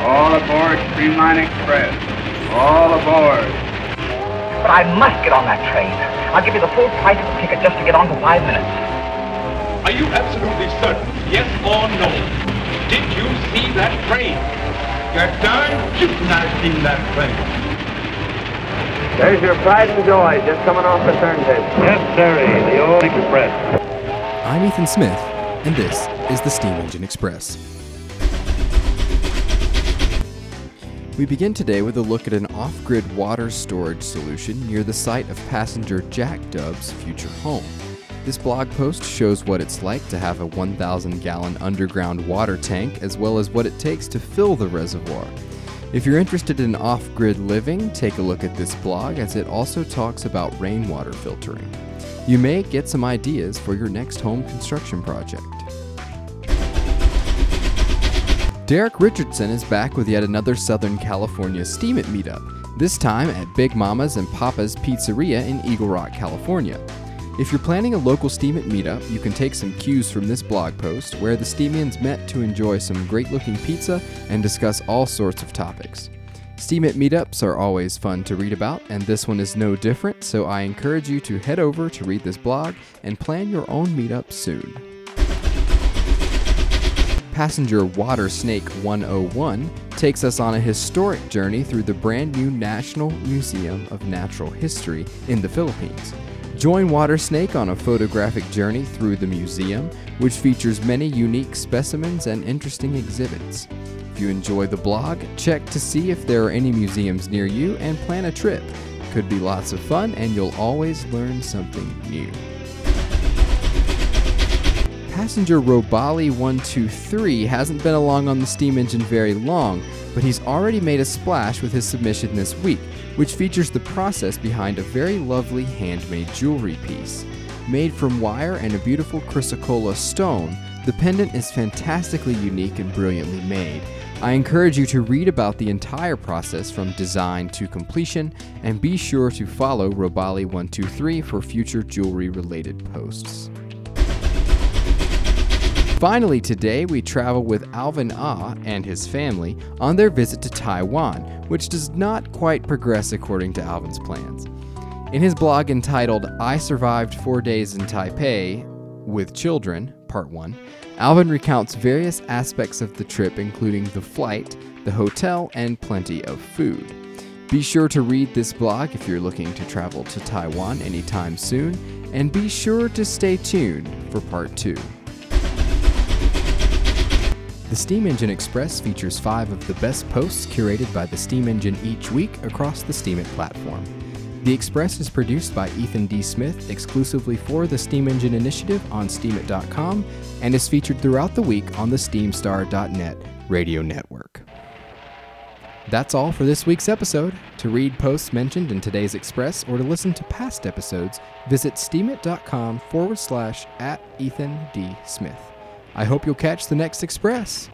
All aboard Streamline Express. All aboard. But I must get on that train. I'll give you the full price of the ticket just to get on for five minutes. Are you absolutely certain, yes or no? Did you see that train? You're darn shooting I've seen that train. There's your pride and joy just coming off the turntable. Yes, sirree, the old express. I'm Ethan Smith, and this is the STEEM Engine Express. We begin today with a look at an off grid water storage solution near the site of passenger Jack Dub's future home. This blog post shows what it's like to have a 1,000 gallon underground water tank as well as what it takes to fill the reservoir. If you're interested in off grid living, take a look at this blog as it also talks about rainwater filtering. You may get some ideas for your next home construction project. Derek Richardson is back with yet another Southern California Steemit meetup, this time at Big Mama's and Papa's Pizzeria in Eagle Rock, California. If you're planning a local Steemit meetup, you can take some cues from this blog post where the Steemians met to enjoy some great looking pizza and discuss all sorts of topics. Steemit meetups are always fun to read about, and this one is no different, so I encourage you to head over to read this blog and plan your own meetup soon. Passenger Water Snake 101 takes us on a historic journey through the brand new National Museum of Natural History in the Philippines. Join Water Snake on a photographic journey through the museum, which features many unique specimens and interesting exhibits. If you enjoy the blog, check to see if there are any museums near you and plan a trip. Could be lots of fun, and you'll always learn something new. Passenger Robali 123 hasn't been along on the STEEM Engine very long, but he's already made a splash with his submission this week, which features the process behind a very lovely handmade jewelry piece. Made from wire and a beautiful chrysocolla stone, the pendant is fantastically unique and brilliantly made. I encourage you to read about the entire process from design to completion and be sure to follow Robali123 for future jewelry related posts. Finally, today we travel with Alvin Ah and his family on their visit to Taiwan, which does not quite progress according to Alvin's plans. In his blog entitled I Survived Four Days in Taipei with Children, Part 1, Alvin recounts various aspects of the trip, including the flight, the hotel, and plenty of food. Be sure to read this blog if you're looking to travel to Taiwan anytime soon, and be sure to stay tuned for Part 2. The STEEM Engine Express features five of the best posts curated by the STEEM Engine each week across the Steemit platform. The Express is produced by Ethan D. Smith exclusively for the STEEM Engine Initiative on Steemit.com and is featured throughout the week on the SteemStar.net radio network. That's all for this week's episode. To read posts mentioned in today's Express or to listen to past episodes, visit steemit.com forward slash at Ethan D. Smith. I hope you'll catch the next Express.